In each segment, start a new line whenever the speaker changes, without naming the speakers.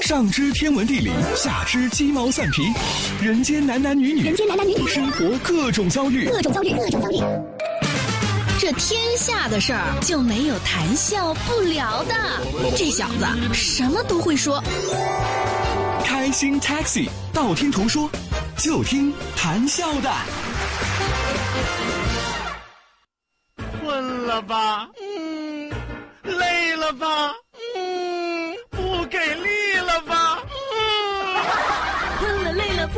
上知天文地理，下知鸡毛蒜皮，人间男男女女，
人间男男女女，
生活各种遭遇，
各种遭遇，各种遭遇。
这天下的事儿就没有谈笑不聊的。这小子什么都会说。
开心 Taxi，道听途说，就听谈笑的。
困了吧？嗯。累了吧？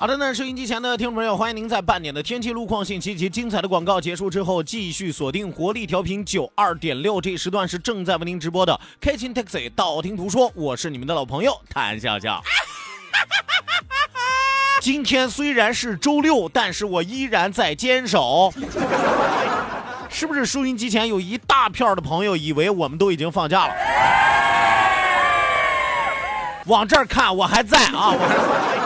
好的那，收音机前的听众朋友，欢迎您在半点的天气路况信息及精彩的广告结束之后，继续锁定活力调频九二点六，这一时段是正在为您直播的开心 taxi 道听途说，我是你们的老朋友谭笑笑。今天虽然是周六，但是我依然在坚守。是不是收音机前有一大片的朋友以为我们都已经放假了？往这儿看，我还在啊，我还。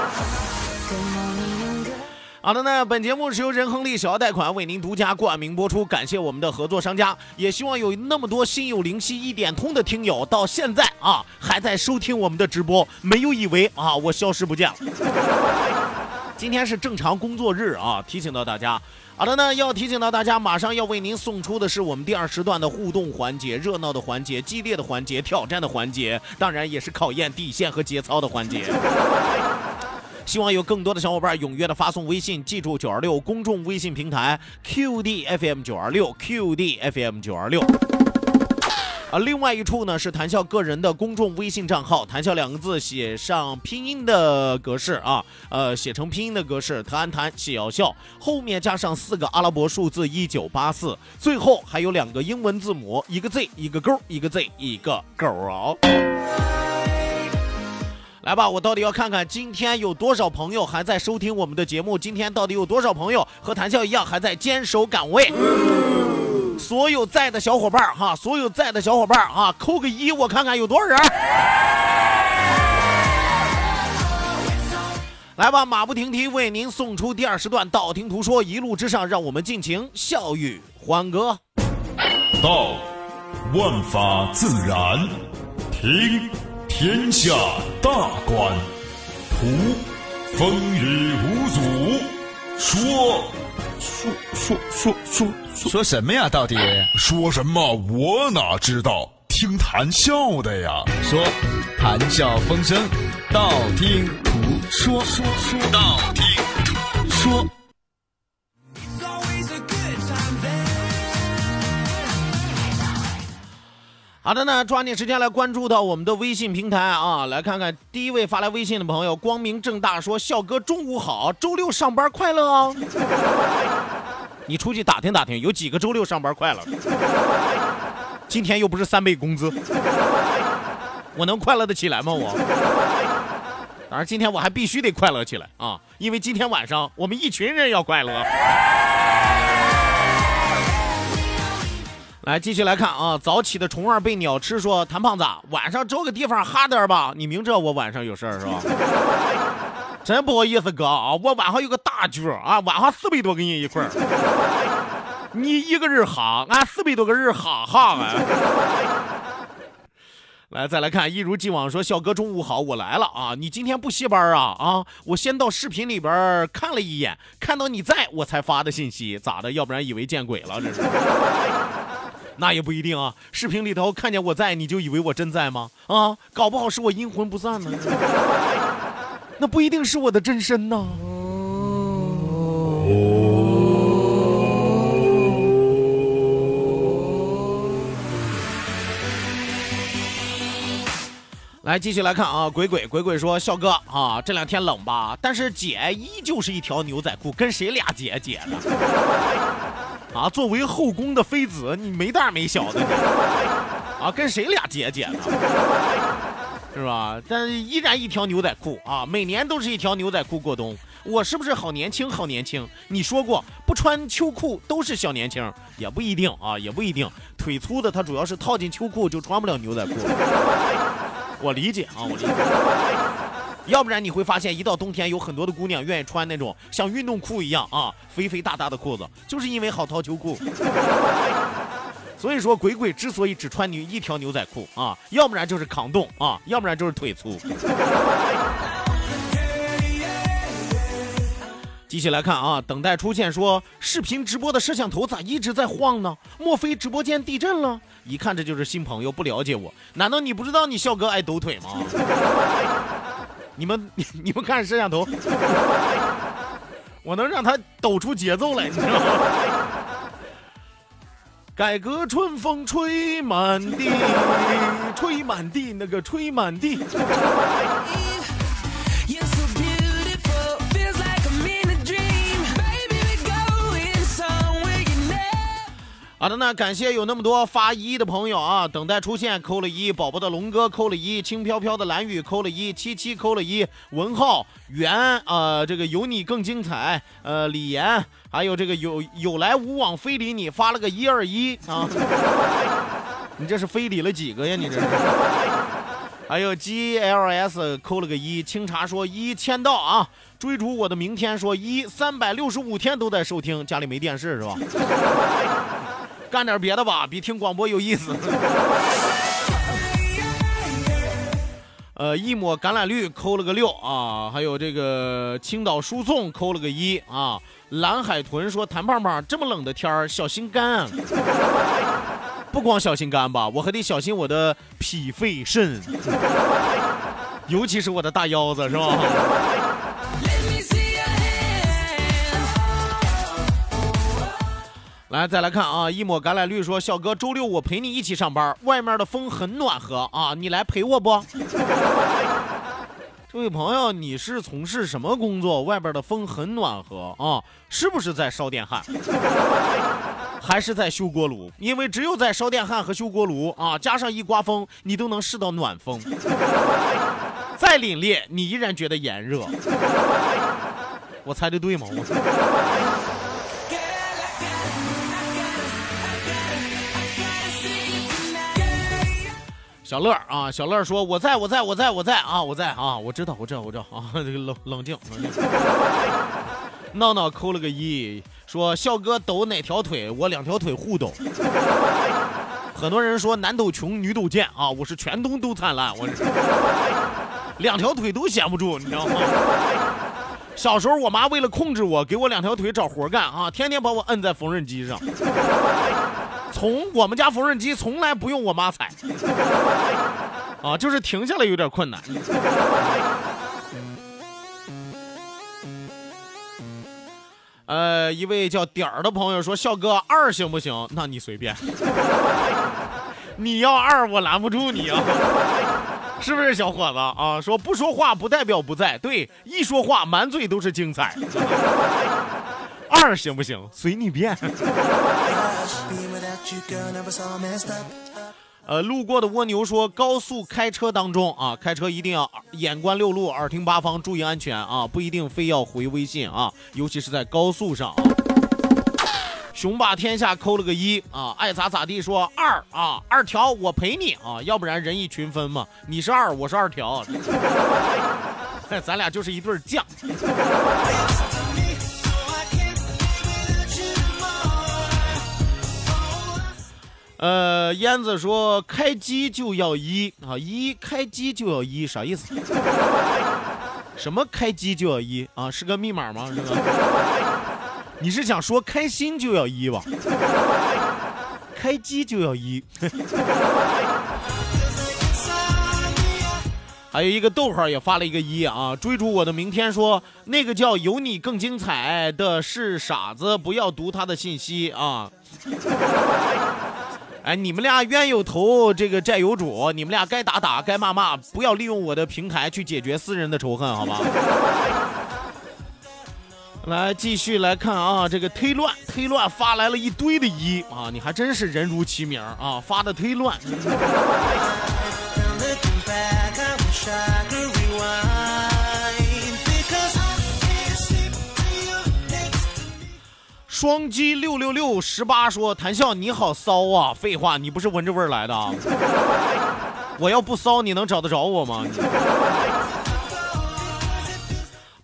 好的呢，本节目是由仁亨利小额贷款为您独家冠名播出，感谢我们的合作商家，也希望有那么多心有灵犀一点通的听友到现在啊还在收听我们的直播，没有以为啊我消失不见了。今天是正常工作日啊，提醒到大家。好的呢，要提醒到大家，马上要为您送出的是我们第二时段的互动环节，热闹的环节，激烈的环节，挑战的环节，当然也是考验底线和节操的环节。希望有更多的小伙伴踊跃的发送微信，记住九二六公众微信平台 QDFM 九二六 QDFM 九二六。啊，另外一处呢是谈笑个人的公众微信账号，谈笑两个字写上拼音的格式啊，呃，写成拼音的格式，谈谈笑笑，后面加上四个阿拉伯数字一九八四，最后还有两个英文字母，一个 Z 一个勾，一个 Z 一个勾哦。来吧，我到底要看看今天有多少朋友还在收听我们的节目？今天到底有多少朋友和谭笑一样还在坚守岗位？所有在的小伙伴哈，所有在的小伙伴啊，扣个一，我看看有多少人。来吧，马不停蹄为您送出第二时段，道听途说，一路之上，让我们尽情笑语欢歌。
道，万法自然；听，天下大观；图，风雨无阻；说，
说说说说
说什么呀？到底
说什么？我哪知道？听谈笑的呀。
说，谈笑风生，道听途说，说说道听途说。
好的呢，抓紧时间来关注到我们的微信平台啊，来看看第一位发来微信的朋友，光明正大说：“笑哥中午好，周六上班快乐啊！” 你出去打听打听，有几个周六上班快乐？今天又不是三倍工资，我能快乐得起来吗？我，当然今天我还必须得快乐起来啊，因为今天晚上我们一群人要快乐。来，继续来看啊！早起的虫儿被鸟吃，说谭胖子，晚上找个地方哈点吧。你明知道我晚上有事儿是吧？真不好意思哥啊，我晚上有个大局啊，晚上四百多个人一块儿，你一个人哈，俺四百多个人哈哈啊。来，再来看，一如既往说，小哥中午好，我来了啊！你今天不歇班啊？啊，我先到视频里边看了一眼，看到你在我才发的信息，咋的？要不然以为见鬼了这是。那也不一定啊，视频里头看见我在，你就以为我真在吗？啊，搞不好是我阴魂不散呢。那不一定是我的真身呢。来，继续来看啊，鬼鬼鬼鬼说，笑哥啊，这两天冷吧？但是姐依旧是一条牛仔裤，跟谁俩姐姐呢？啊，作为后宫的妃子，你没大没小的，啊，跟谁俩姐姐呢？是吧？但依然一条牛仔裤啊，每年都是一条牛仔裤过冬。我是不是好年轻？好年轻！你说过不穿秋裤都是小年轻，也不一定啊，也不一定。腿粗的他主要是套进秋裤就穿不了牛仔裤。我理解啊，我理解。要不然你会发现，一到冬天，有很多的姑娘愿意穿那种像运动裤一样啊，肥肥大大的裤子，就是因为好套秋裤。所以说，鬼鬼之所以只穿牛一条牛仔裤啊，要不然就是抗冻啊，要不然就是腿粗。继续来看啊，等待出现说视频直播的摄像头咋一直在晃呢？莫非直播间地震了？一看这就是新朋友，不了解我。难道你不知道你笑哥爱抖腿吗？你们你 你们看摄像头，我能让他抖出节奏来，你知道吗？改革春风吹满地，吹满地那个吹满地。好的，那感谢有那么多发一的朋友啊，等待出现扣了一，宝宝的龙哥扣了一，轻飘飘的蓝雨扣了一，七七扣了一，文浩袁呃这个有你更精彩，呃李岩还有这个有有来无往非礼你发了个一二一啊，你这是非礼了几个呀？你这是？还有 G L S 扣了个一，清茶说一签到啊，追逐我的明天说一三百六十五天都在收听，家里没电视是吧？干点别的吧，比听广播有意思。呃，一抹橄榄绿扣了个六啊，还有这个青岛输送扣了个一啊。蓝海豚说：“谭胖胖，这么冷的天儿，小心肝。不光小心肝吧，我还得小心我的脾肺肾，尤其是我的大腰子，是吧？”来，再来看啊！一抹橄榄绿说：“小哥，周六我陪你一起上班，外面的风很暖和啊，你来陪我不？” 这位朋友，你是从事什么工作？外边的风很暖和啊，是不是在烧电焊？还是在修锅炉？因为只有在烧电焊和修锅炉啊，加上一刮风，你都能试到暖风。再凛冽，你依然觉得炎热。我猜的对吗？我。小乐啊，小乐说：“我在我在我在我在啊，我在啊，我知道我知道我知道啊，这个冷冷静冷静。”闹闹扣了个一，说：“笑哥抖哪条腿？我两条腿互抖。”很多人说男抖穷，女抖贱啊，我是全东都灿烂，我是两条腿都闲不住，你知道吗？小时候我妈为了控制我，给我两条腿找活干啊，天天把我摁在缝纫机上。从我们家缝纫机从来不用我妈踩，啊，就是停下来有点困难。呃，一位叫点儿的朋友说：“笑哥二行不行？那你随便，你要二我拦不住你啊，是不是小伙子啊？说不说话不代表不在，对，一说话满嘴都是精彩。二行不行？随你便。”呃，路过的蜗牛说，高速开车当中啊，开车一定要眼观六路，耳听八方，注意安全啊，不一定非要回微信啊，尤其是在高速上啊。雄霸天下扣了个一啊，爱咋咋地说二啊，二条我陪你啊，要不然人以群分嘛，你是二，我是二条，咱俩就是一对犟。呃，燕子说开机就要一啊，一开机就要一，啥意思？什么开机就要一啊？是个密码吗？是吧？你是想说开心就要一吧？开机就要一。还有一个逗号也发了一个一啊，追逐我的明天说那个叫有你更精彩的是傻子，不要读他的信息啊。哎，你们俩冤有头，这个债有主，你们俩该打打，该骂骂，不要利用我的平台去解决私人的仇恨，好吗？来继续来看啊，这个忒乱忒乱发来了一堆的一啊，你还真是人如其名啊，发的忒乱。双击六六六十八说：“谭笑你好骚啊！废话，你不是闻着味儿来的啊？我要不骚，你能找得着我吗？”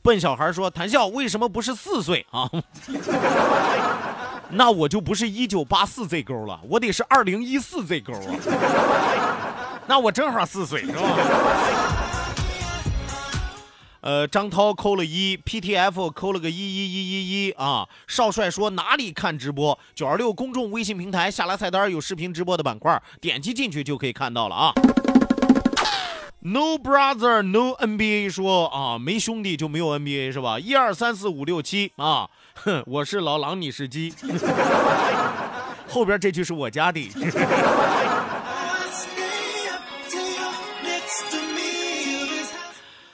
笨小孩说：“谭笑为什么不是四岁啊？那我就不是一九八四 Z 勾了，我得是二零一四 Z 勾啊！那我正好四岁是吧？”呃，张涛扣了一，PTF 扣了个一一一一一啊。少帅说哪里看直播？九二六公众微信平台下拉菜单有视频直播的板块，点击进去就可以看到了啊。No brother, no NBA 说啊，没兄弟就没有 NBA 是吧？一二三四五六七啊，哼，我是老狼，你是鸡。后边这句是我家的。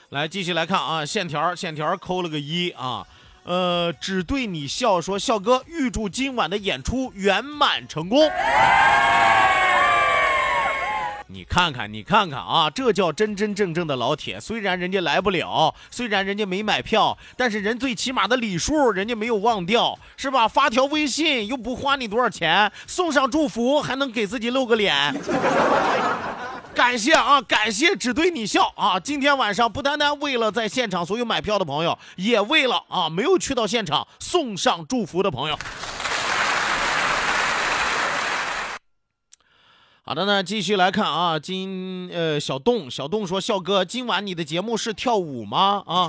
来继续来看啊，线条线条扣了个一啊，呃，只对你笑说笑哥，预祝今晚的演出圆满成功。你看看，你看看啊，这叫真真正正的老铁。虽然人家来不了，虽然人家没买票，但是人最起码的礼数人家没有忘掉，是吧？发条微信又不花你多少钱，送上祝福还能给自己露个脸。感谢啊，感谢只对你笑啊！今天晚上不单单为了在现场所有买票的朋友，也为了啊没有去到现场送上祝福的朋友。好的呢，继续来看啊，今呃小洞小洞说笑哥，今晚你的节目是跳舞吗？啊。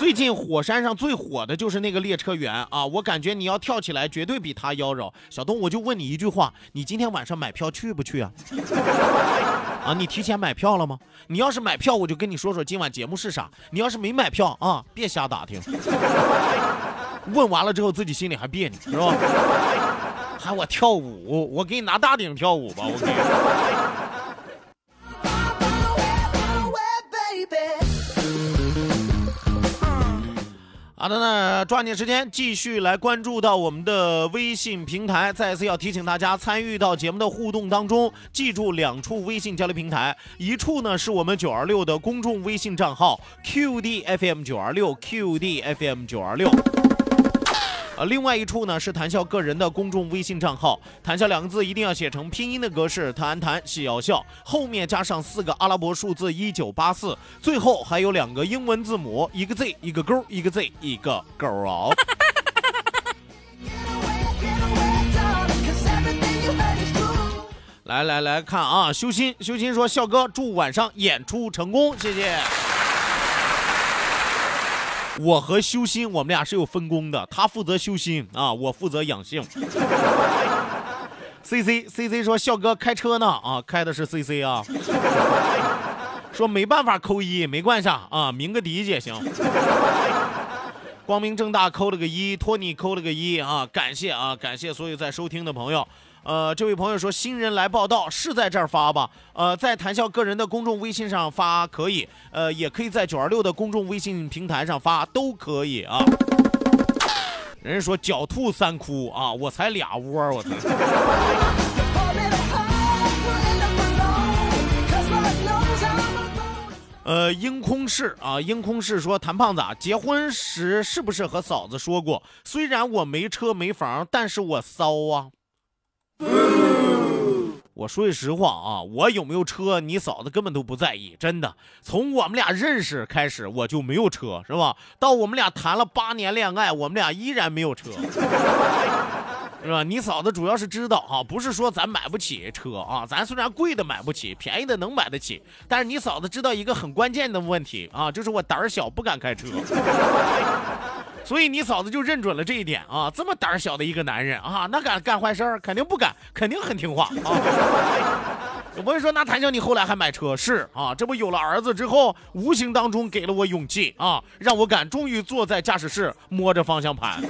最近火山上最火的就是那个列车员啊，我感觉你要跳起来绝对比他妖娆。小东，我就问你一句话，你今天晚上买票去不去啊？啊，你提前买票了吗？你要是买票，我就跟你说说今晚节目是啥。你要是没买票啊，别瞎打听。问完了之后自己心里还别扭，是吧？喊我跳舞，我给你拿大顶跳舞吧，我给你。好的那，抓紧时间继续来关注到我们的微信平台。再次要提醒大家，参与到节目的互动当中，记住两处微信交流平台，一处呢是我们九二六的公众微信账号 QDFM 九二六 QDFM 九二六。呃，另外一处呢是谈笑个人的公众微信账号，谈笑两个字一定要写成拼音的格式，谈谈笑笑，后面加上四个阿拉伯数字一九八四，最后还有两个英文字母，一个 Z 一个勾，一个 Z 一个勾啊。来来来看啊，修心修心说笑哥祝晚上演出成功，谢谢。我和修心，我们俩是有分工的，他负责修心啊，我负责养性。C C C C 说笑哥开车呢啊，开的是 C C 啊，说没办法扣一，没关系啊，鸣个笛也行。光明正大扣了个一，托尼扣了个一啊，感谢啊，感谢所有在收听的朋友。呃，这位朋友说新人来报道是在这儿发吧？呃，在谈笑个人的公众微信上发可以，呃，也可以在九二六的公众微信平台上发，都可以啊。人家说狡兔三窟啊，我才俩窝，我操。呃，鹰空士啊，鹰空士说谭胖子啊，结婚时是不是和嫂子说过，虽然我没车没房，但是我骚啊。我说句实话啊，我有没有车，你嫂子根本都不在意，真的。从我们俩认识开始，我就没有车，是吧？到我们俩谈了八年恋爱，我们俩依然没有车，是吧？你嫂子主要是知道啊，不是说咱买不起车啊，咱虽然贵的买不起，便宜的能买得起，但是你嫂子知道一个很关键的问题啊，就是我胆儿小，不敢开车。所以你嫂子就认准了这一点啊，这么胆小的一个男人啊，那敢干坏事儿？肯定不敢，肯定很听话啊。我跟你说，那谭笑你后来还买车是啊？这不有了儿子之后，无形当中给了我勇气啊，让我敢终于坐在驾驶室摸着方向盘，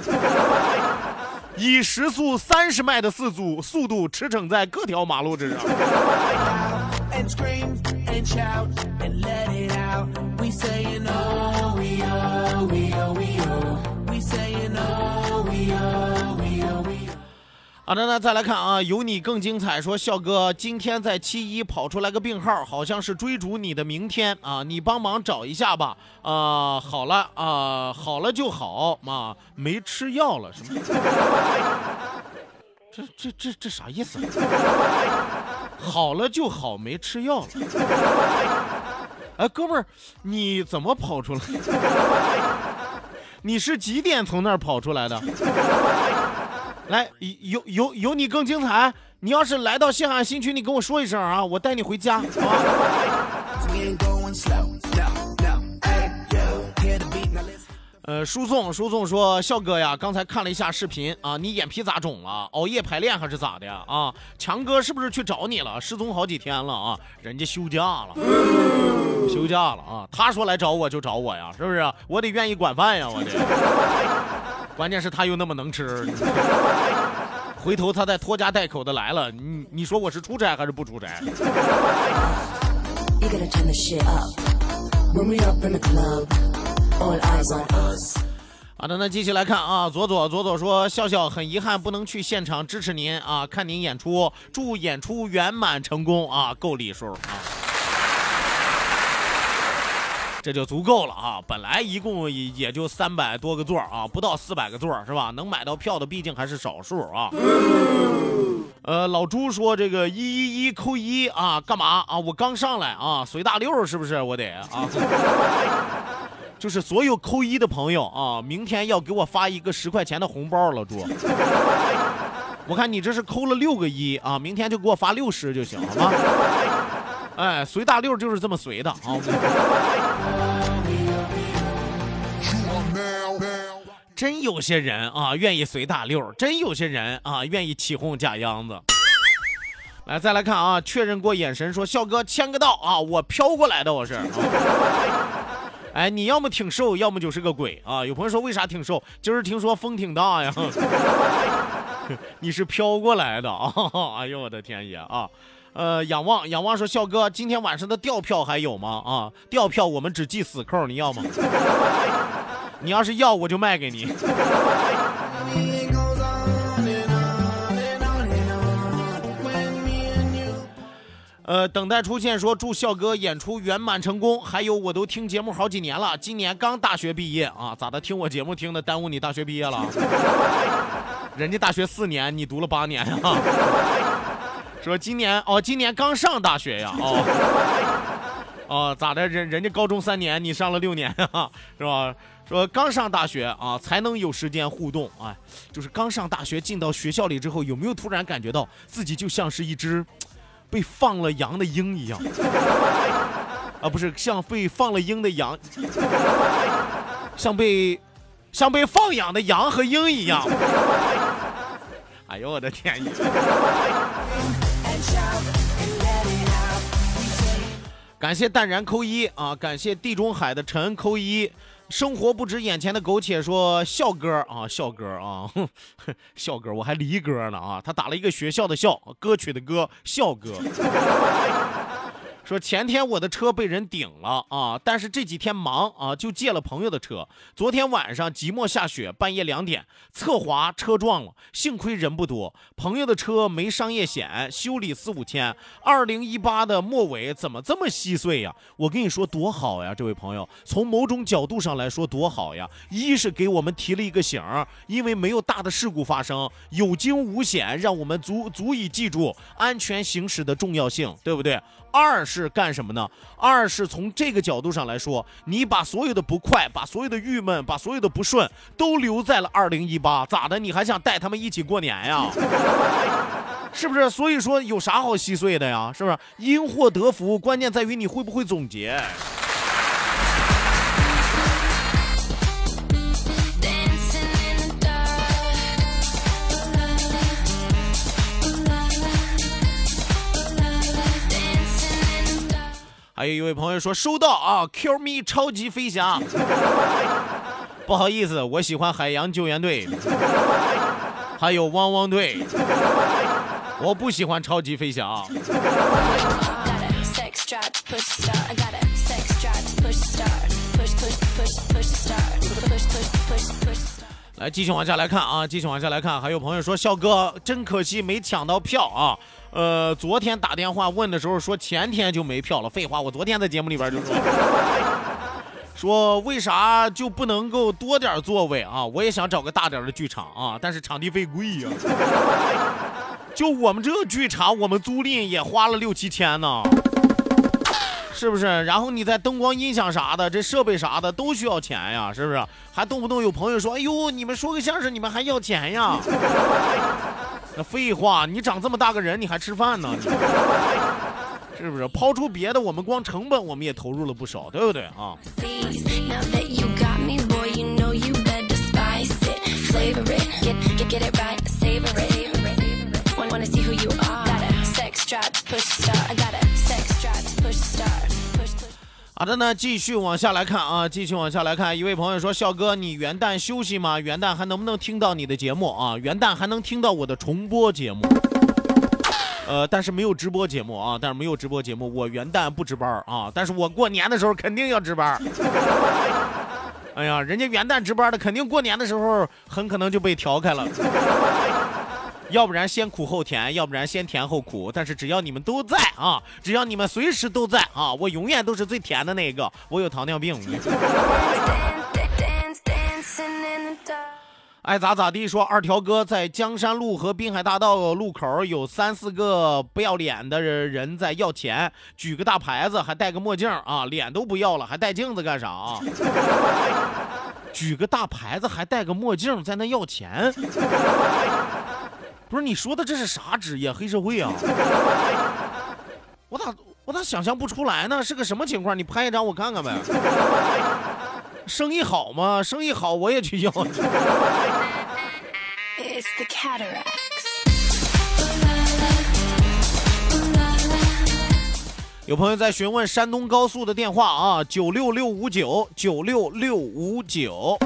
以时速三十迈的四速速度驰骋在各条马路之上。好的，那再来看啊，有你更精彩。说笑哥今天在七一跑出来个病号，好像是追逐你的明天啊，你帮忙找一下吧。啊，好了啊，好了就好嘛，没吃药了是吗？这这这这啥意思？好了就好，没吃药了。哎，哥们儿，你怎么跑出来？你是几点从那儿跑出来的？来，有有有你更精彩。你要是来到西海新区，你跟我说一声啊，我带你回家，好吧？呃，输送输送说，笑哥呀，刚才看了一下视频啊，你眼皮咋肿了？熬夜排练还是咋的呀？啊，强哥是不是去找你了？失踪好几天了啊，人家休假了，休假了啊。他说来找我就找我呀，是不是？我得愿意管饭呀，我得。关键是他又那么能吃，回头他再拖家带口的来了，你你说我是出差还是不出差？好的，那继续来看啊，左左左左说，笑笑很遗憾不能去现场支持您啊，看您演出，祝演出圆满成功啊，够礼数啊，这就足够了啊，本来一共也也就三百多个座啊，不到四百个座是吧？能买到票的毕竟还是少数啊。呃，老朱说这个一一一扣一啊，干嘛啊？我刚上来啊，随大溜是不是？我得啊。就是所有扣一的朋友啊，明天要给我发一个十块钱的红包，老朱。我看你这是扣了六个一啊，明天就给我发六十就行，好吗？哎，随大溜就是这么随的啊。真有些人啊，愿意随大溜；真有些人啊，愿意起哄假秧子。来，再来看啊，确认过眼神，说笑哥签个到啊，我飘过来的，我是。哎，你要么挺瘦，要么就是个鬼啊！有朋友说为啥挺瘦？今儿听说风挺大呀。你是飘过来的啊！哎呦我的天爷啊！呃，仰望仰望说笑哥，今天晚上的吊票还有吗？啊，吊票我们只记死扣，你要吗？你要是要，我就卖给你。呃，等待出现说祝笑哥演出圆满成功。还有，我都听节目好几年了，今年刚大学毕业啊，咋的？听我节目听的耽误你大学毕业了？人家大学四年，你读了八年啊？说今年哦，今年刚上大学呀？哦，哦，咋的？人人家高中三年，你上了六年啊？是吧？说刚上大学啊，才能有时间互动啊。就是刚上大学进到学校里之后，有没有突然感觉到自己就像是一只？被放了羊的鹰一样，啊，不是像被放了鹰的羊，像被像被放养的羊和鹰一样。哎呦我的天！感谢淡然扣一啊，感谢地中海的陈扣一。生活不止眼前的苟且，说笑歌啊，笑歌啊，笑歌，我还离歌呢啊，他打了一个学校的校，歌曲的歌，笑哥。说前天我的车被人顶了啊，但是这几天忙啊，就借了朋友的车。昨天晚上即墨下雪，半夜两点侧滑车撞了，幸亏人不多，朋友的车没商业险，修理四五千。二零一八的末尾怎么这么稀碎呀？我跟你说多好呀，这位朋友，从某种角度上来说多好呀。一是给我们提了一个醒，因为没有大的事故发生，有惊无险，让我们足足以记住安全行驶的重要性，对不对？二是干什么呢？二是从这个角度上来说，你把所有的不快、把所有的郁闷、把所有的不顺都留在了二零一八，咋的？你还想带他们一起过年呀？是不是？所以说有啥好稀碎的呀？是不是？因祸得福，关键在于你会不会总结。还有一位朋友说收到啊，Q me 超级飞侠。不好意思，我喜欢海洋救援队，还有汪汪队，我不喜欢超级飞侠。来，继续往下来看啊，继续往下来看，还有朋友说，笑哥真可惜没抢到票啊。呃，昨天打电话问的时候说前天就没票了，废话，我昨天在节目里边就说，说为啥就不能够多点座位啊？我也想找个大点的剧场啊，但是场地费贵呀。就我们这个剧场，我们租赁也花了六七千呢，是不是？然后你在灯光、音响啥的，这设备啥的都需要钱呀，是不是？还动不动有朋友说：“哎呦，你们说个相声，你们还要钱呀？”那废话，你长这么大个人，你还吃饭呢？是不是？抛出别的，我们光成本我们也投入了不少，对不对啊？好的呢，继续往下来看啊，继续往下来看。一位朋友说：“笑哥，你元旦休息吗？元旦还能不能听到你的节目啊？元旦还能听到我的重播节目？呃，但是没有直播节目啊，但是没有直播节目。我元旦不值班啊，但是我过年的时候肯定要值班。哎呀，人家元旦值班的，肯定过年的时候很可能就被调开了。”要不然先苦后甜，要不然先甜后苦。但是只要你们都在啊，只要你们随时都在啊，我永远都是最甜的那个。我有糖尿病。爱咋咋地。说二条哥在江山路和滨海大道路口有三四个不要脸的人在要钱，举个大牌子还戴个墨镜啊，脸都不要了，还戴镜子干啥啊？举个大牌子还戴个墨镜在那要钱？不是你说的这是啥职业？黑社会啊！我咋我咋想象不出来呢？是个什么情况？你拍一张我看看呗。生意好吗？生意好我也去要。有朋友在询问山东高速的电话啊，九六六五九九六六五九。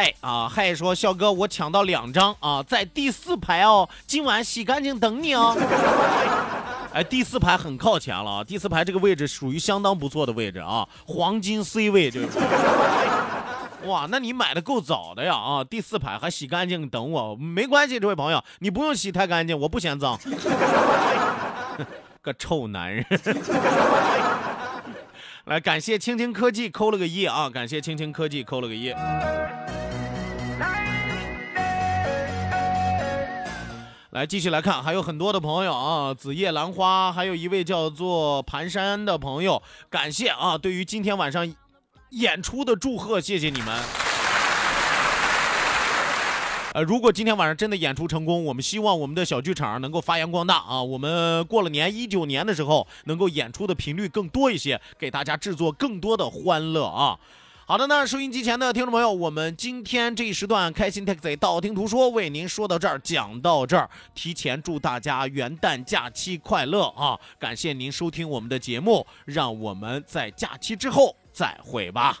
嗨啊嗨！说笑哥，我抢到两张啊，在第四排哦，今晚洗干净等你哦。哎，第四排很靠前了啊，第四排这个位置属于相当不错的位置啊，黄金 C 位这个。哇，那你买的够早的呀啊！第四排还洗干净等我，没关系，这位朋友，你不用洗太干净，我不嫌脏。个臭男人。来，感谢青青科技扣了个一啊，感谢青青科技扣了个一。来继续来看，还有很多的朋友啊，紫叶兰花，还有一位叫做盘山的朋友，感谢啊，对于今天晚上演出的祝贺，谢谢你们。呃，如果今天晚上真的演出成功，我们希望我们的小剧场能够发扬光大啊，我们过了年一九年的时候，能够演出的频率更多一些，给大家制作更多的欢乐啊。好的那，收音机前的听众朋友，我们今天这一时段开心 taxi 道听途说为您说到这儿，讲到这儿，提前祝大家元旦假期快乐啊！感谢您收听我们的节目，让我们在假期之后再会吧。